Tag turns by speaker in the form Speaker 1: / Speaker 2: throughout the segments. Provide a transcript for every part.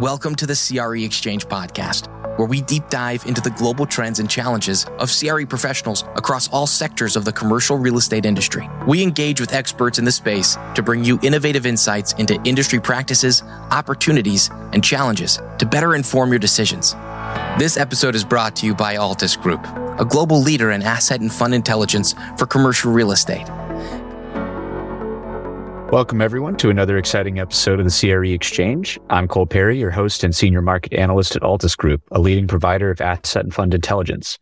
Speaker 1: Welcome to the CRE Exchange podcast, where we deep dive into the global trends and challenges of CRE professionals across all sectors of the commercial real estate industry. We engage with experts in the space to bring you innovative insights into industry practices, opportunities, and challenges to better inform your decisions. This episode is brought to you by Altus Group, a global leader in asset and fund intelligence for commercial real estate.
Speaker 2: Welcome, everyone, to another exciting episode of the CRE Exchange. I'm Cole Perry, your host and senior market analyst at Altus Group, a leading provider of asset and fund intelligence.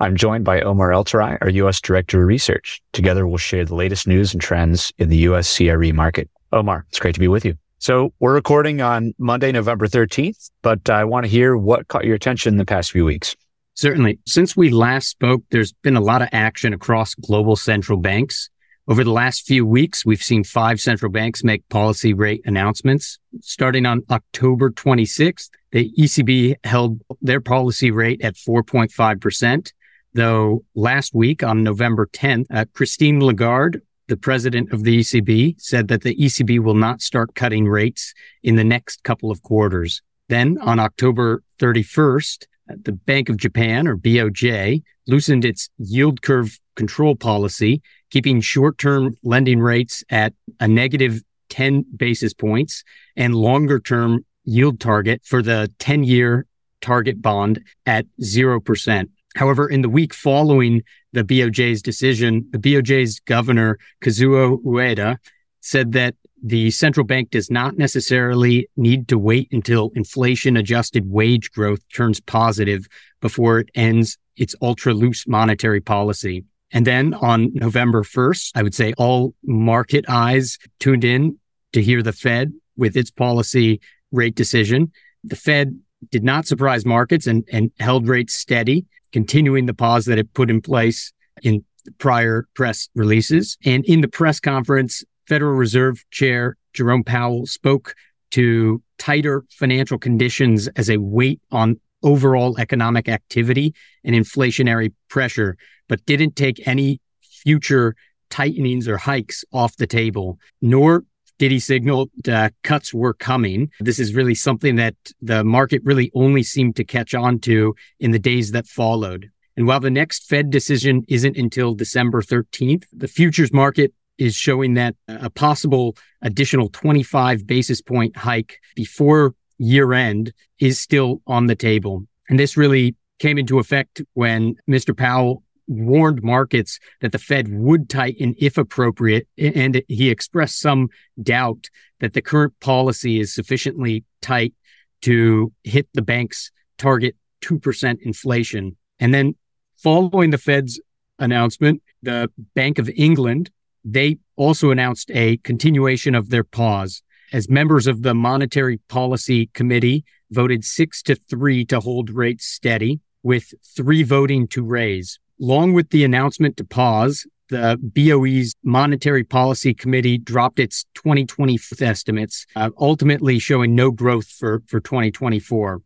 Speaker 2: I'm joined by Omar Eltorai, our U.S. Director of Research. Together, we'll share the latest news and trends in the U.S. CRE market. Omar, it's great to be with you. So we're recording on Monday, November 13th, but I want to hear what caught your attention in the past few weeks.
Speaker 3: Certainly. Since we last spoke, there's been a lot of action across global central banks. Over the last few weeks, we've seen five central banks make policy rate announcements. Starting on October 26th, the ECB held their policy rate at 4.5%. Though last week on November 10th, uh, Christine Lagarde, the president of the ECB, said that the ECB will not start cutting rates in the next couple of quarters. Then on October 31st, uh, the Bank of Japan or BOJ loosened its yield curve control policy keeping short term lending rates at a negative 10 basis points and longer term yield target for the 10 year target bond at 0%. However, in the week following the BOJ's decision, the BOJ's governor, Kazuo Ueda, said that the central bank does not necessarily need to wait until inflation adjusted wage growth turns positive before it ends its ultra loose monetary policy. And then on November 1st, I would say all market eyes tuned in to hear the Fed with its policy rate decision. The Fed did not surprise markets and, and held rates steady, continuing the pause that it put in place in prior press releases. And in the press conference, Federal Reserve Chair Jerome Powell spoke to tighter financial conditions as a weight on overall economic activity and inflationary pressure, but didn't take any future tightenings or hikes off the table, nor did he signal that cuts were coming. This is really something that the market really only seemed to catch on to in the days that followed. And while the next Fed decision isn't until December 13th, the futures market is showing that a possible additional 25 basis point hike before year end is still on the table. And this really came into effect when Mr. Powell warned markets that the Fed would tighten if appropriate. And he expressed some doubt that the current policy is sufficiently tight to hit the bank's target 2% inflation. And then following the Fed's announcement, the Bank of England, they also announced a continuation of their pause as members of the Monetary Policy Committee voted six to three to hold rates steady, with three voting to raise. Along with the announcement to pause, the BOE's Monetary Policy Committee dropped its 2020 estimates, uh, ultimately showing no growth for, for 2024.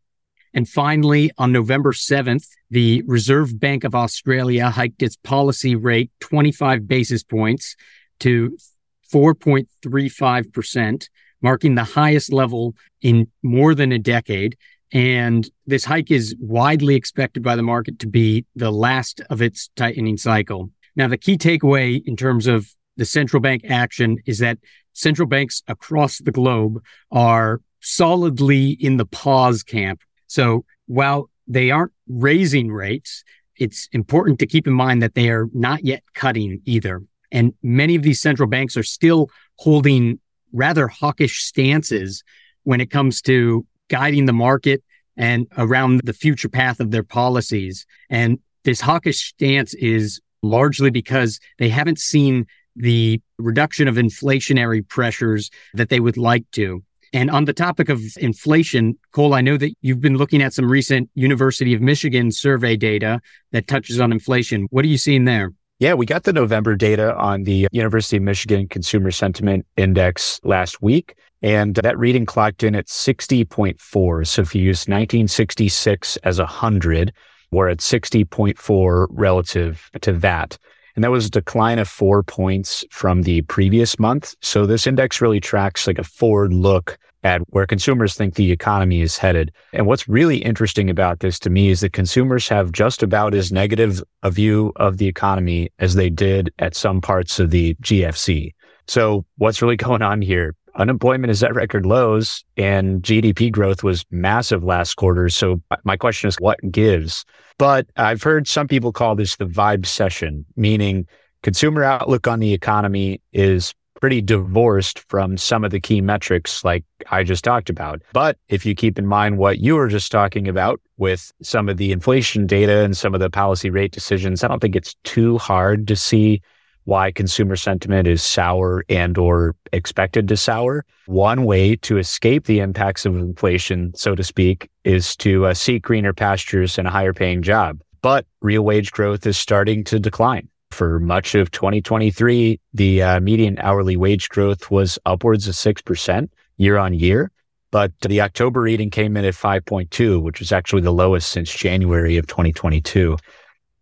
Speaker 3: And finally, on November 7th, the Reserve Bank of Australia hiked its policy rate 25 basis points to 4.35%, marking the highest level in more than a decade. And this hike is widely expected by the market to be the last of its tightening cycle. Now, the key takeaway in terms of the central bank action is that central banks across the globe are solidly in the pause camp. So while they aren't raising rates, it's important to keep in mind that they are not yet cutting either. And many of these central banks are still holding rather hawkish stances when it comes to guiding the market and around the future path of their policies. And this hawkish stance is largely because they haven't seen the reduction of inflationary pressures that they would like to. And on the topic of inflation, Cole, I know that you've been looking at some recent University of Michigan survey data that touches on inflation. What are you seeing there?
Speaker 2: Yeah, we got the November data on the University of Michigan Consumer Sentiment Index last week, and that reading clocked in at 60.4. So if you use 1966 as a 100, we're at 60.4 relative to that. And that was a decline of four points from the previous month. So this index really tracks like a forward look at where consumers think the economy is headed. And what's really interesting about this to me is that consumers have just about as negative a view of the economy as they did at some parts of the GFC. So what's really going on here? Unemployment is at record lows and GDP growth was massive last quarter. So my question is what gives? But I've heard some people call this the vibecession, meaning consumer outlook on the economy is pretty divorced from some of the key metrics like I just talked about. But if you keep in mind what you were just talking about with some of the inflation data and some of the policy rate decisions, I don't think it's too hard to see why consumer sentiment is sour and or expected to sour. One way to escape the impacts of inflation, so to speak, is to uh, seek greener pastures and a higher paying job. But real wage growth is starting to decline. For much of 2023, the uh, median hourly wage growth was upwards of 6% year on year. But the October reading came in at 5.2, which was actually the lowest since January of 2022.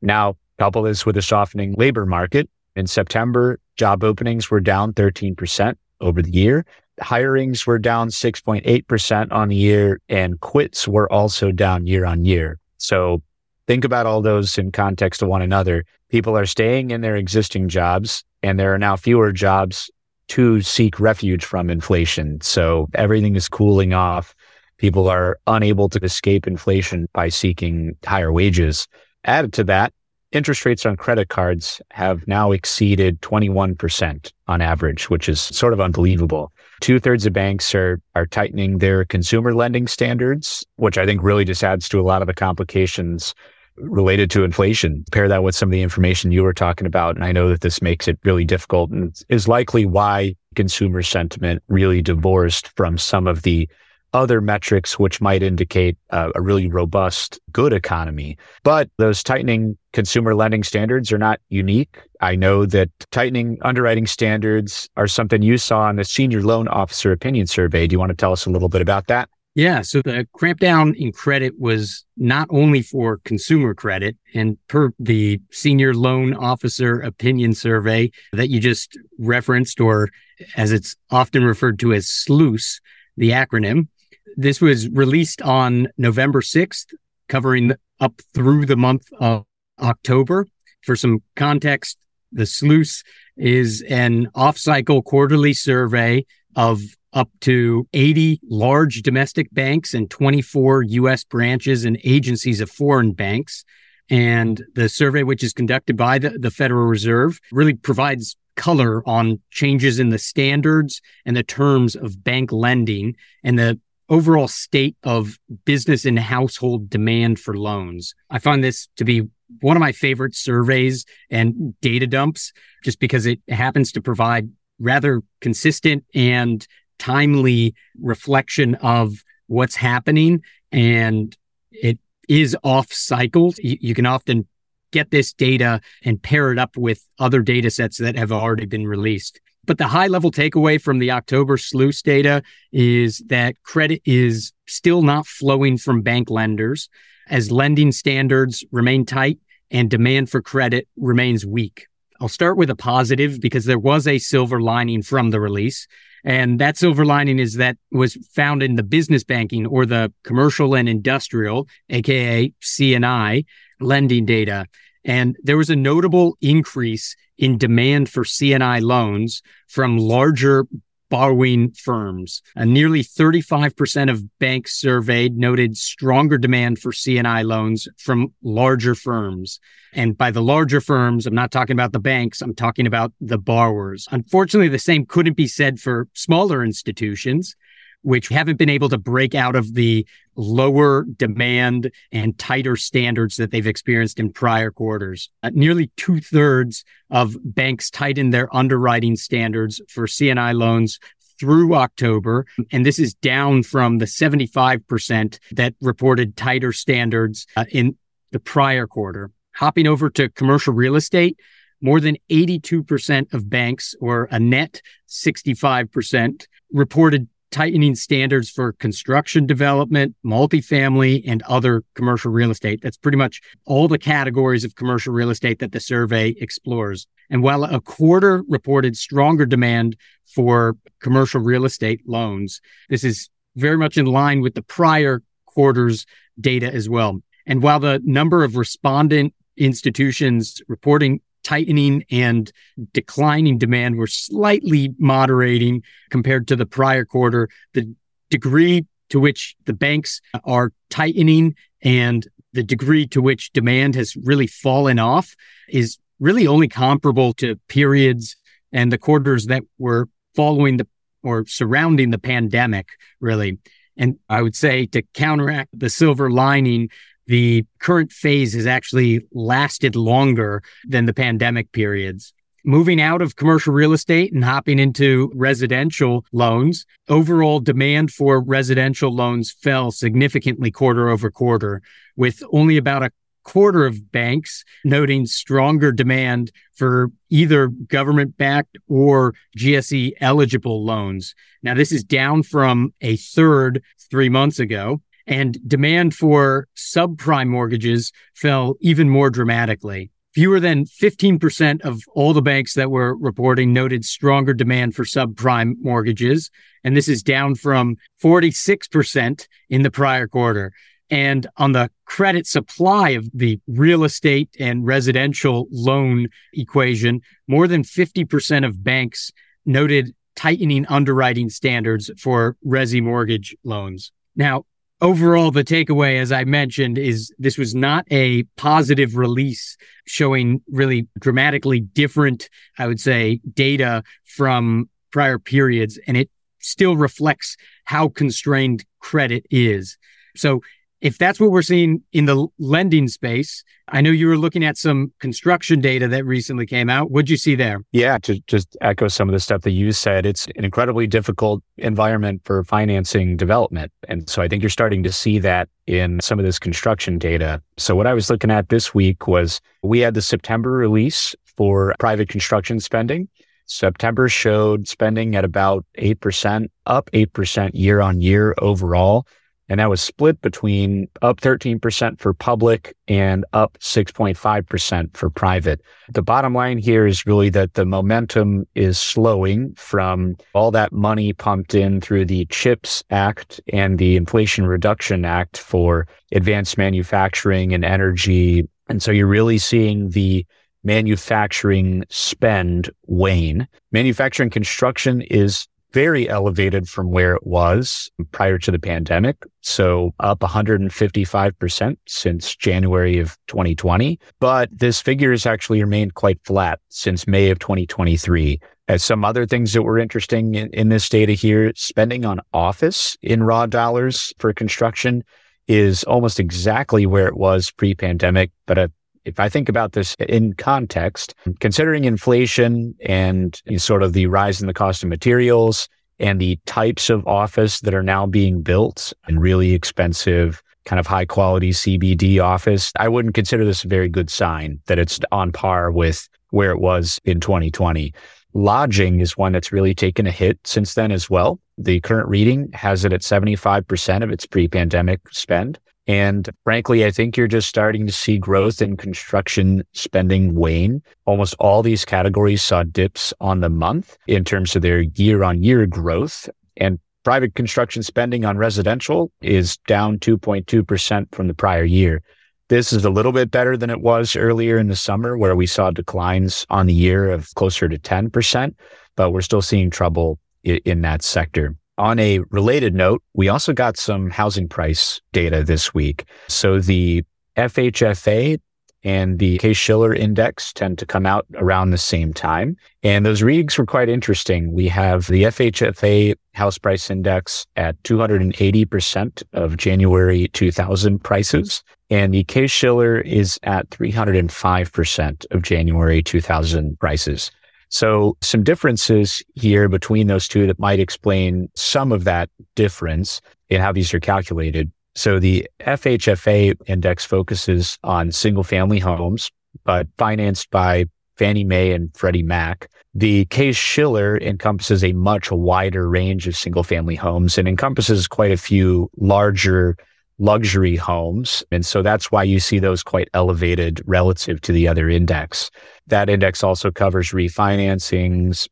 Speaker 2: Now, couple this with a softening labor market. In September, job openings were down 13% over the year. Hirings were down 6.8% on the year and quits were also down year on year. So think about all those in context of one another. People are staying in their existing jobs and there are now fewer jobs to seek refuge from inflation. So everything is cooling off. People are unable to escape inflation by seeking higher wages. Added to that, interest rates on credit cards have now exceeded 21% on average, which is sort of unbelievable. Two thirds of banks are, are tightening their consumer lending standards, which I think really just adds to a lot of the complications related to inflation. Pair that with some of the information you were talking about. And I know that this makes it really difficult and is likely why consumer sentiment really divorced from some of the other metrics which might indicate uh, a really robust, good economy. But those tightening consumer lending standards are not unique. I know that tightening underwriting standards are something you saw in the senior loan officer opinion survey. Do you want to tell us a little bit about that?
Speaker 3: Yeah. So the crampdown in credit was not only for consumer credit and per the senior loan officer opinion survey that you just referenced, or as it's often referred to as SLOOS, the acronym. This was released on November 6th, covering up through the month of October. For some context, the SLOOS is an off cycle quarterly survey of up to 80 large domestic banks and 24 US branches and agencies of foreign banks. And the survey, which is conducted by the, the Federal Reserve, really provides color on changes in the standards and the terms of bank lending and the overall state of business and household demand for loans. I find this to be one of my favorite surveys and data dumps just because it happens to provide rather consistent and timely reflection of what's happening and it is off cycle. You, you, can often get this data and pair it up with other data sets that have already been released. But the high level takeaway from the October SLOOS data is that credit is still not flowing from bank lenders as lending standards remain tight and demand for credit remains weak. I'll start with a positive because there was a silver lining from the release. And that silver lining is that was found in the business banking or the commercial and industrial, aka CNI lending data. And there was a notable increase in demand for CNI loans from larger borrowing firms. Uh, nearly 35% of banks surveyed noted stronger demand for CNI loans from larger firms. And by the larger firms, I'm not talking about the banks, I'm talking about the borrowers. Unfortunately, the same couldn't be said for smaller institutions which haven't been able to break out of the lower demand and tighter standards that they've experienced in prior quarters. Uh, nearly two thirds of banks tightened their underwriting standards for CNI loans through October. And this is down from the 75% that reported tighter standards uh, in the prior quarter. Hopping over to commercial real estate, more than 82% of banks, or a net 65%, reported tightening standards for construction development, multifamily, and other commercial real estate. That's pretty much all the categories of commercial real estate that the survey explores. And while a quarter reported stronger demand for commercial real estate loans, this is very much in line with the prior quarter's data as well. And while the number of respondent institutions reporting tightening and declining demand were slightly moderating compared to the prior quarter. The degree to which the banks are tightening and the degree to which demand has really fallen off is really only comparable to periods and the quarters that were following the or surrounding the pandemic, really. And I would say to counteract the silver lining, the current phase has actually lasted longer than the pandemic periods. Moving out of commercial real estate and hopping into residential loans, overall demand for residential loans fell significantly quarter over quarter, with only about a quarter of banks noting stronger demand for either government backed or GSE eligible loans. Now, this is down from a third three months ago and demand for subprime mortgages fell even more dramatically. Fewer than 15% of all the banks that were reporting noted stronger demand for subprime mortgages. And this is down from 46% in the prior quarter. And on the credit supply of the real estate and residential loan equation, more than 50% of banks noted tightening underwriting standards for resi mortgage loans. Now, overall, the takeaway, as I mentioned, is this was not a positive release showing really dramatically different, I would say, data from prior periods. And it still reflects how constrained credit is. So if that's what we're seeing in the lending space, I know you were looking at some construction data that recently came out. What'd you see there?
Speaker 2: Yeah, to just echo some of the stuff that you said, it's an incredibly difficult environment for financing development. And so I think you're starting to see that in some of this construction data. So what I was looking at this week was we had the September release for private construction spending. September showed spending at about 8%, up 8% year on year overall. And that was split between up 13% for public and up 6.5% for private. The bottom line here is really that the momentum is slowing from all that money pumped in through the CHIPS Act and the Inflation Reduction Act for advanced manufacturing and energy. And so you're really seeing the manufacturing spend wane. Manufacturing construction is very elevated from where it was prior to the pandemic. So up 155% since January of 2020. But this figure has actually remained quite flat since May of 2023. As some other things that were interesting in, in this data here, spending on office in raw dollars for construction is almost exactly where it was pre pandemic, but at if I think about this in context, considering inflation and sort of the rise in the cost of materials and the types of office that are now being built and really expensive, kind of high quality CBD office, I wouldn't consider this a very good sign that it's on par with where it was in 2020. Lodging is one that's really taken a hit since then as well. The current reading has it at 75% of its pre pandemic spend. And frankly, I think you're just starting to see growth in construction spending wane. Almost all these categories saw dips on the month in terms of their year on year growth. And private construction spending on residential is down 2.2% from the prior year. This is a little bit better than it was earlier in the summer, where we saw declines on the year of closer to 10%, but we're still seeing trouble in that sector. On a related note, we also got some housing price data this week. So the FHFA and the Case Shiller index tend to come out around the same time. And those readings were quite interesting. We have the FHFA house price index at 280% of January 2000 prices. And the Case Shiller is at 305% of January 2000 prices. So some differences here between those two that might explain some of that difference in how these are calculated. So the FHFA index focuses on single family homes, but financed by Fannie Mae and Freddie Mac. The Case Shiller encompasses a much wider range of single family homes and encompasses quite a few larger luxury homes. And so that's why you see those quite elevated relative to the other index. That index also covers refinancings,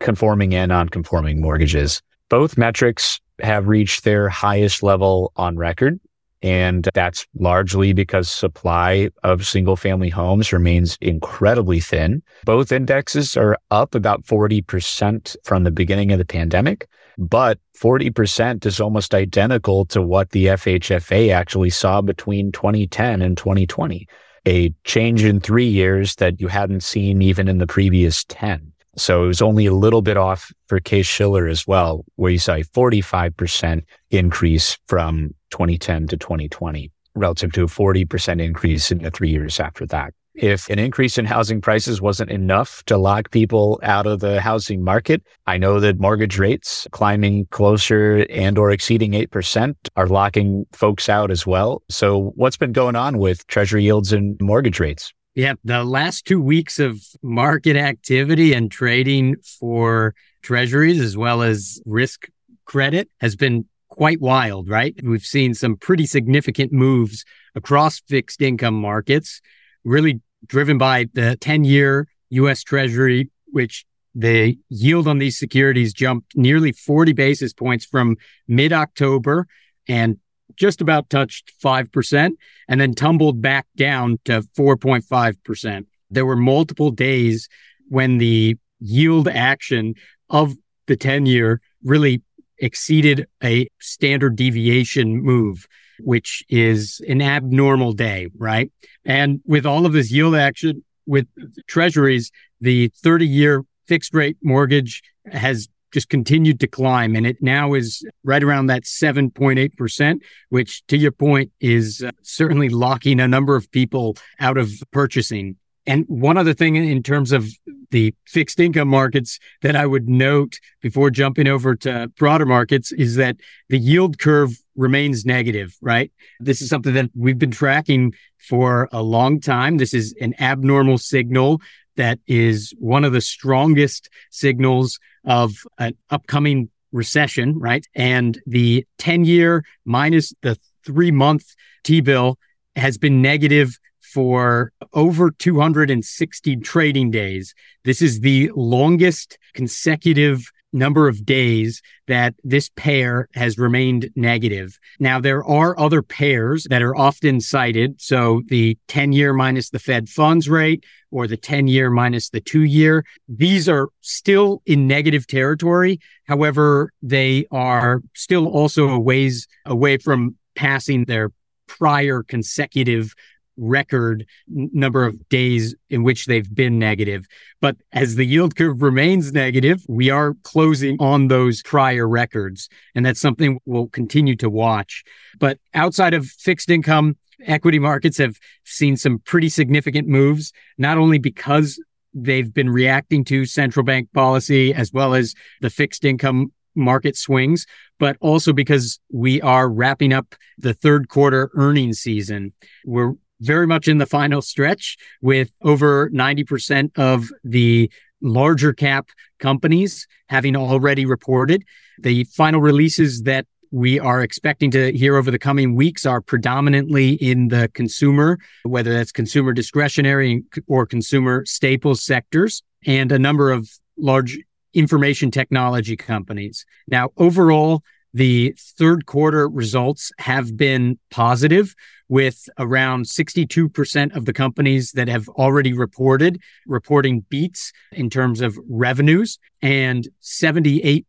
Speaker 2: conforming and non-conforming mortgages. Both metrics have reached their highest level on record. And that's largely because supply of single family homes remains incredibly thin. Both indexes are up about 40% from the beginning of the pandemic, but 40% is almost identical to what the FHFA actually saw between 2010 and 2020, a change in three years that you hadn't seen even in the previous 10. So it was only a little bit off for Case Shiller as well, where you saw a 45% increase from 2010 to 2020 relative to a 40% increase in the three years after that. If an increase in housing prices wasn't enough to lock people out of the housing market, I know that mortgage rates climbing closer and or exceeding 8% are locking folks out as well. So what's been going on with treasury yields and mortgage rates?
Speaker 3: Yeah, the last two weeks of market activity and trading for treasuries as well as risk credit has been quite wild, right? We've seen some pretty significant moves across fixed income markets, really driven by the 10 year US Treasury, which the yield on these securities jumped nearly 40 basis points from mid October and just about touched 5% and then tumbled back down to 4.5%. There were multiple days when the yield action of the 10 year really exceeded a standard deviation move, which is an abnormal day, right? And with all of this yield action with treasuries, the 30 year fixed rate mortgage has just continued to climb and it now is right around that 7.8%, which to your point is uh, certainly locking a number of people out of purchasing. And one other thing in terms of the fixed income markets that I would note before jumping over to broader markets is that the yield curve remains negative, right? This is something that we've been tracking for a long time. This is an abnormal signal that is one of the strongest signals of an upcoming recession, right? And the 10 year minus the three month T bill has been negative for over 260 trading days. This is the longest consecutive number of days that this pair has remained negative. Now, there are other pairs that are often cited. So the 10 year minus the Fed funds rate or the 10 year minus the two year. These are still in negative territory. However, they are still also a ways away from passing their prior consecutive record number of days in which they've been negative. But as the yield curve remains negative, we are closing on those prior records. And that's something we'll continue to watch. But outside of fixed income, equity markets have seen some pretty significant moves, not only because they've been reacting to central bank policy as well as the fixed income market swings, but also because we are wrapping up the third quarter earnings season. We're very much in the final stretch with over 90% of the larger cap companies having already reported. The final releases that we are expecting to hear over the coming weeks are predominantly in the consumer, whether that's consumer discretionary or consumer staples sectors, and a number of large information technology companies. Now, overall, the third quarter results have been positive with around 62% of the companies that have already reported reporting beats in terms of revenues and 78%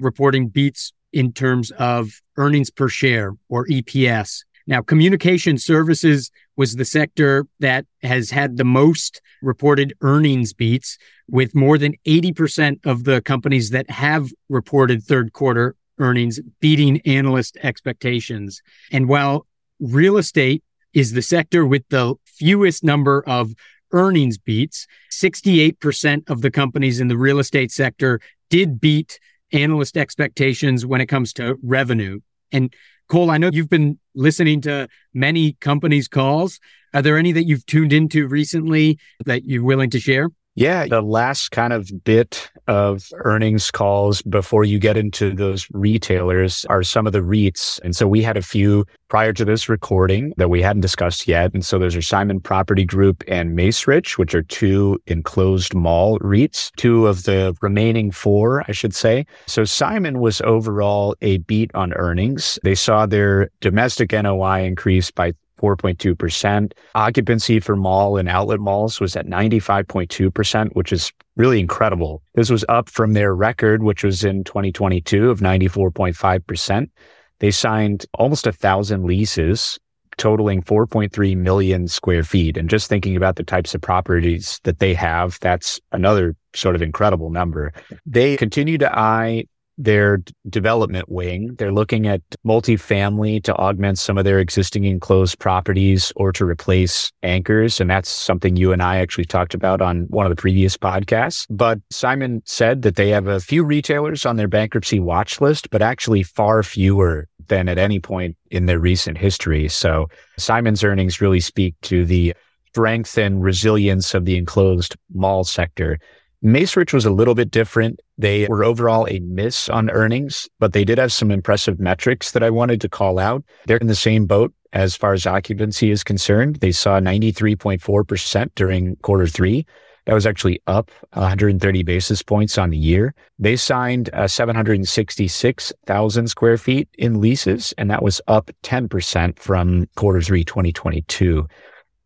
Speaker 3: reporting beats in terms of earnings per share or EPS. Now, communication services was the sector that has had the most reported earnings beats, with more than 80% of the companies that have reported third quarter earnings beating analyst expectations. And while real estate is the sector with the fewest number of earnings beats, 68% of the companies in the real estate sector did beat analyst expectations when it comes to revenue. And Cole, I know you've been listening to many companies' calls. Are there any that you've tuned into recently that you're willing to share?
Speaker 2: Yeah, the last kind of bit of earnings calls before you get into those retailers are some of the REITs. And so we had a few prior to this recording that we hadn't discussed yet. And so those are Simon Property Group and Macerich, which are two enclosed mall REITs, two of the remaining four, I should say. So Simon was overall a beat on earnings. They saw their domestic NOI increase by 4.2%. Occupancy for mall and outlet malls was at 95.2%, which is really incredible. This was up from their record, which was in 2022 of 94.5%. They signed almost a thousand leases totaling 4.3 million square feet. And just thinking about the types of properties that they have, that's another sort of incredible number. They continue to eye their development wing. They're looking at multifamily to augment some of their existing enclosed properties or to replace anchors. And that's something you and I actually talked about on one of the previous podcasts. But Simon said that they have a few retailers on their bankruptcy watch list, but actually far fewer than at any point in their recent history. So Simon's earnings really speak to the strength and resilience of the enclosed mall sector. Macerich was a little bit different. They were overall a miss on earnings, but they did have some impressive metrics that I wanted to call out. They're in the same boat as far as occupancy is concerned. They saw 93.4% during quarter three. That was actually up 130 basis points on the year. They signed uh, 766,000 square feet in leases, and that was up 10% from quarter three 2022.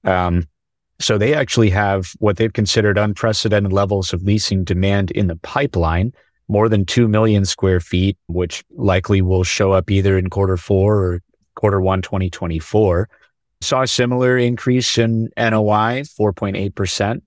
Speaker 2: Um, so they actually have what they've considered unprecedented levels of leasing demand in the pipeline, more than 2 million square feet, which likely will show up either in quarter four or quarter one, 2024. Saw a similar increase in NOI, 4.8%,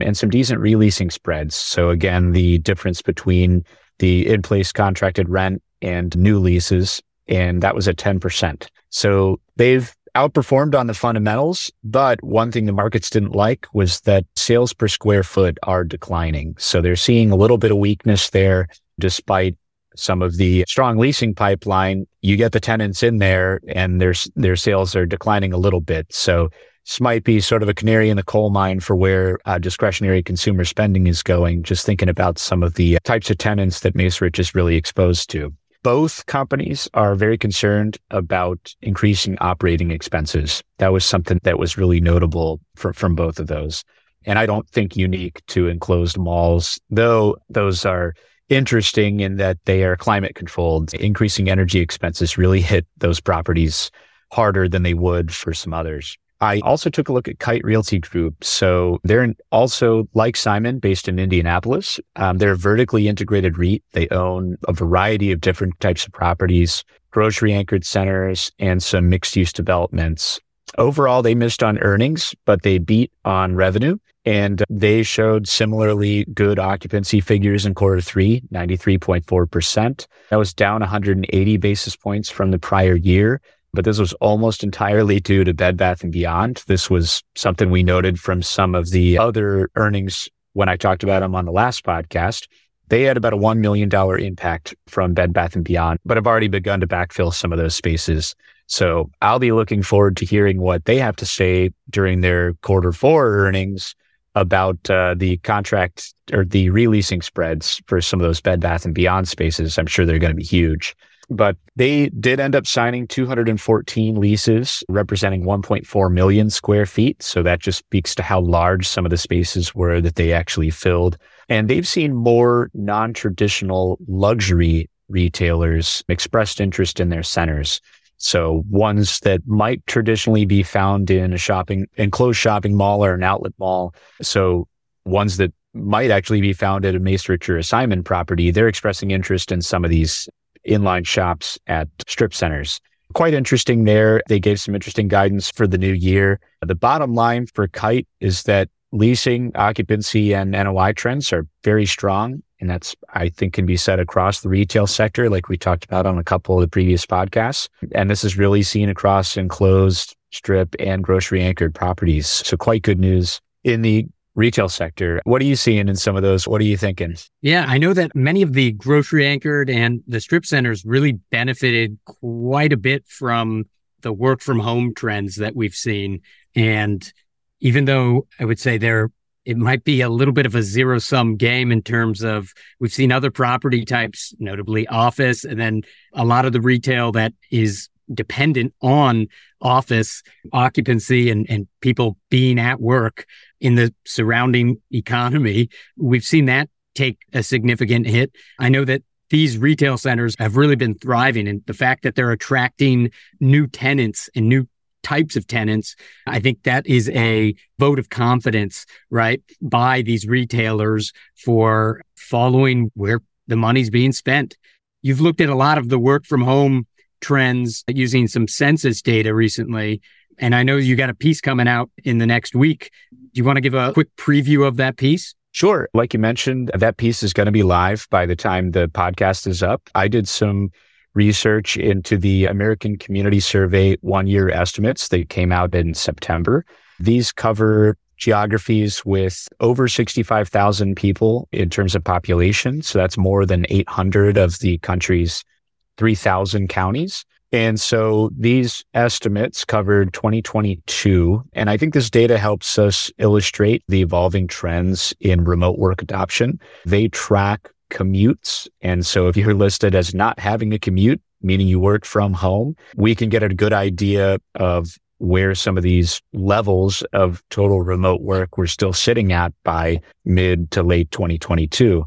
Speaker 2: and some decent releasing spreads. So again, the difference between the in-place contracted rent and new leases, and that was at 10%. So they've outperformed on the fundamentals, but one thing the markets didn't like was that sales per square foot are declining. So they're seeing a little bit of weakness there despite some of the strong leasing pipeline. You get the tenants in there and their their sales are declining a little bit. So this might be sort of a canary in the coal mine for where uh, discretionary consumer spending is going. Just thinking about some of the types of tenants that Macerich is really exposed to both companies are very concerned about increasing operating expenses. That was something that was really notable from, from both of those. And I don't think unique to enclosed malls, though those are interesting in that they are climate controlled. Increasing energy expenses really hit those properties harder than they would for some others. I also took a look at Kite Realty Group. So they're also like Simon, based in Indianapolis. Um, they're a vertically integrated REIT. They own a variety of different types of properties, grocery anchored centers, and some mixed use developments. Overall, they missed on earnings, but they beat on revenue. And they showed similarly good occupancy figures in quarter three, 93.4%. That was down 180 basis points from the prior year but this was almost entirely due to Bed Bath and Beyond. This was something we noted from some of the other earnings when I talked about them on the last podcast. They had about a $1 million impact from Bed Bath and Beyond, but have already begun to backfill some of those spaces. So I'll be looking forward to hearing what they have to say during their quarter four earnings about uh, the contract or the releasing spreads for some of those Bed Bath and Beyond spaces. I'm sure they're going to be huge. But they did end up signing 214 leases representing 1.4 million square feet. So that just speaks to how large some of the spaces were that they actually filled. And they've seen more non traditional luxury retailers expressed interest in their centers. So ones that might traditionally be found in a shopping, enclosed shopping mall or an outlet mall. So ones that might actually be found at a Macerich or a Simon property, they're expressing interest in some of these inline shops at strip centers. Quite interesting there. They gave some interesting guidance for the new year. The bottom line for Kite is that leasing, occupancy, and NOI trends are very strong. And that's, I think, can be said across the retail sector, like we talked about on a couple of the previous podcasts. And this is really seen across enclosed, strip, and grocery anchored properties. So quite good news. In the retail sector. What are you seeing in some of those? What are you thinking?
Speaker 3: Yeah, I know that many of the grocery anchored and the strip centers really benefited quite a bit from the work from home trends that we've seen. And even though I would say they're it might be a little bit of a zero sum game in terms of we've seen other property types, notably office, and then a lot of the retail that is dependent on office occupancy and, and people being at work in the surrounding economy. We've seen that take a significant hit. I know that these retail centers have really been thriving and the fact that they're attracting new tenants and new types of tenants. I think that is a vote of confidence, right, by these retailers for following where the money's being spent. You've looked at a lot of the work from home trends using some census data recently. And I know you got a piece coming out in the next week. Do you want to give a quick preview of that piece?
Speaker 2: Sure. Like you mentioned, that piece is going to be live by the time the podcast is up. I did some research into the American Community Survey one year estimates. They came out in September. These cover geographies with over 65,000 people in terms of population. So that's more than 800 of the country's 3,000 counties. And so these estimates covered 2022. And I think this data helps us illustrate the evolving trends in remote work adoption. They track commutes. And so if you're listed as not having a commute, meaning you work from home, we can get a good idea of where some of these levels of total remote work were still sitting at by mid to late 2022.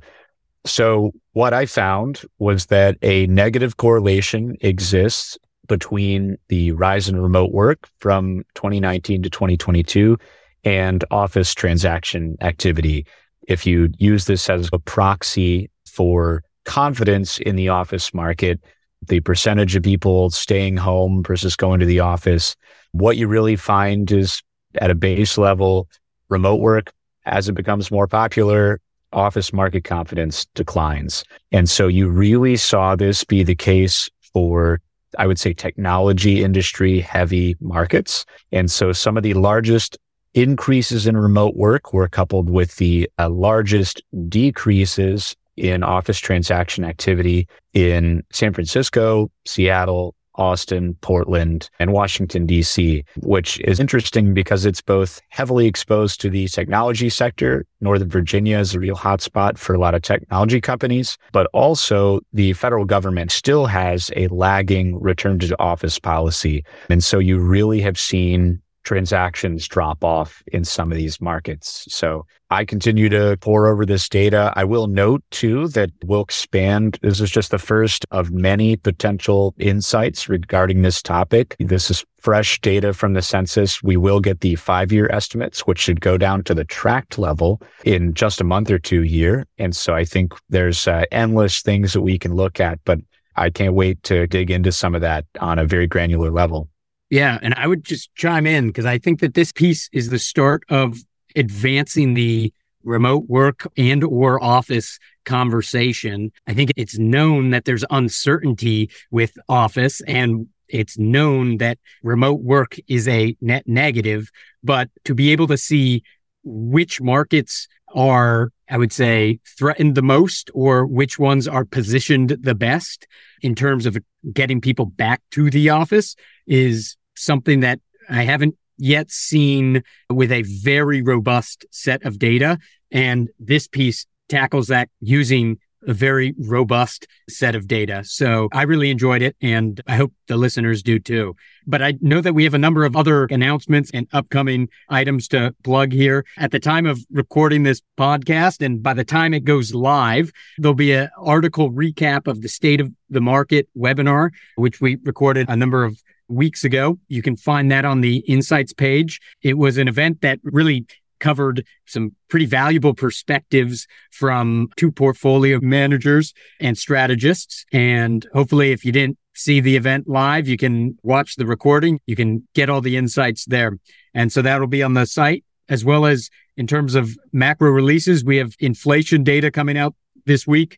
Speaker 2: So what I found was that a negative correlation exists between the rise in remote work from 2019 to 2022 and office transaction activity. If you use this as a proxy for confidence in the office market, the percentage of people staying home versus going to the office, what you really find is at a base level, remote work, as it becomes more popular, office market confidence declines. And so you really saw this be the case for I would say technology industry heavy markets. And so some of the largest increases in remote work were coupled with the uh, largest decreases in office transaction activity in San Francisco, Seattle, Austin, Portland, and Washington, DC, which is interesting because it's both heavily exposed to the technology sector. Northern Virginia is a real hotspot for a lot of technology companies, but also the federal government still has a lagging return to office policy. And so you really have seen transactions drop off in some of these markets. So I continue to pour over this data. I will note too that we'll expand. This is just the first of many potential insights regarding this topic. This is fresh data from the census. We will get the five year estimates, which should go down to the tract level in just a month or two here. And so I think there's uh, endless things that we can look at, but I can't wait to dig into some of that on a very granular level.
Speaker 3: Yeah. And I would just chime in because I think that this piece is the start of advancing the remote work and or office conversation. I think it's known that there's uncertainty with office and it's known that remote work is a net negative, but to be able to see which markets are, I would say, threatened the most or which ones are positioned the best in terms of getting people back to the office is something that I haven't yet seen with a very robust set of data. And this piece tackles that using a very robust set of data. So I really enjoyed it and I hope the listeners do too. But I know that we have a number of other announcements and upcoming items to plug here. At the time of recording this podcast and by the time it goes live, there'll be an article recap of the state of the market webinar, which we recorded a number of weeks ago. You can find that on the insights page. It was an event that really covered some pretty valuable perspectives from two portfolio managers and strategists. And hopefully, if you didn't see the event live, you can watch the recording. You can get all the insights there. And so that'll be on the site as well as in terms of macro releases. We have inflation data coming out this week.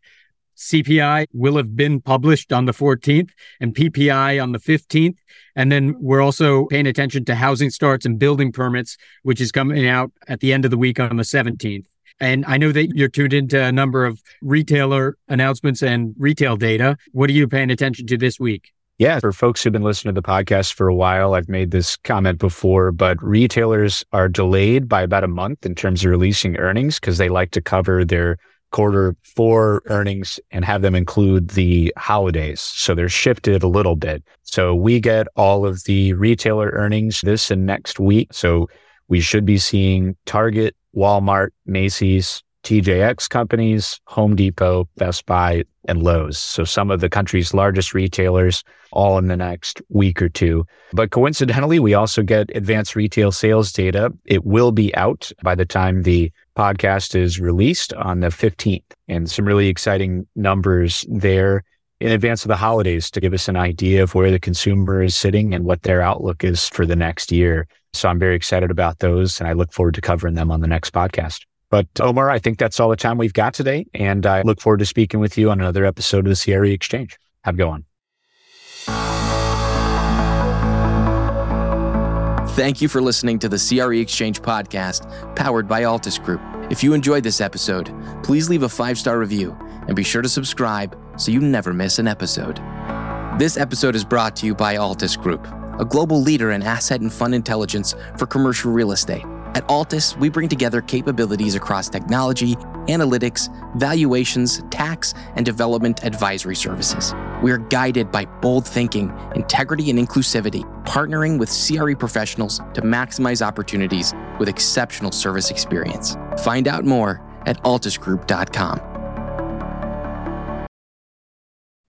Speaker 3: CPI will have been published on the 14th and PPI on the 15th. And then we're also paying attention to housing starts and building permits, which is coming out at the end of the week on the 17th. And I know that you're tuned into a number of retailer announcements and retail data. What are you paying attention to this week?
Speaker 2: Yeah, for folks who've been listening to the podcast for a while, I've made this comment before, but retailers are delayed by about a month in terms of releasing earnings because they like to cover their quarter four earnings and have them include the holidays. So they're shifted a little bit. So we get all of the retailer earnings this and next week. So we should be seeing Target, Walmart, Macy's, TJX companies, Home Depot, Best Buy, and Lowe's. So some of the country's largest retailers all in the next week or two. But coincidentally, we also get advanced retail sales data. It will be out by the time the podcast is released on the 15th and some really exciting numbers there in advance of the holidays to give us an idea of where the consumer is sitting and what their outlook is for the next year. So I'm very excited about those and I look forward to covering them on the next podcast. But Omar, I think that's all the time we've got today. And I look forward to speaking with you on another episode of the CRE Exchange. Have a good one.
Speaker 1: Thank you for listening to the CRE Exchange podcast powered by Altus Group. If you enjoyed this episode, please leave a five star review and be sure to subscribe so you never miss an episode. This episode is brought to you by Altus Group, a global leader in asset and fund intelligence for commercial real estate. At Altus, we bring together capabilities across technology, analytics, valuations, tax, and development advisory services. We are guided by bold thinking, integrity, and inclusivity, partnering with CRE professionals to maximize opportunities with exceptional service experience. Find out more at altusgroup.com.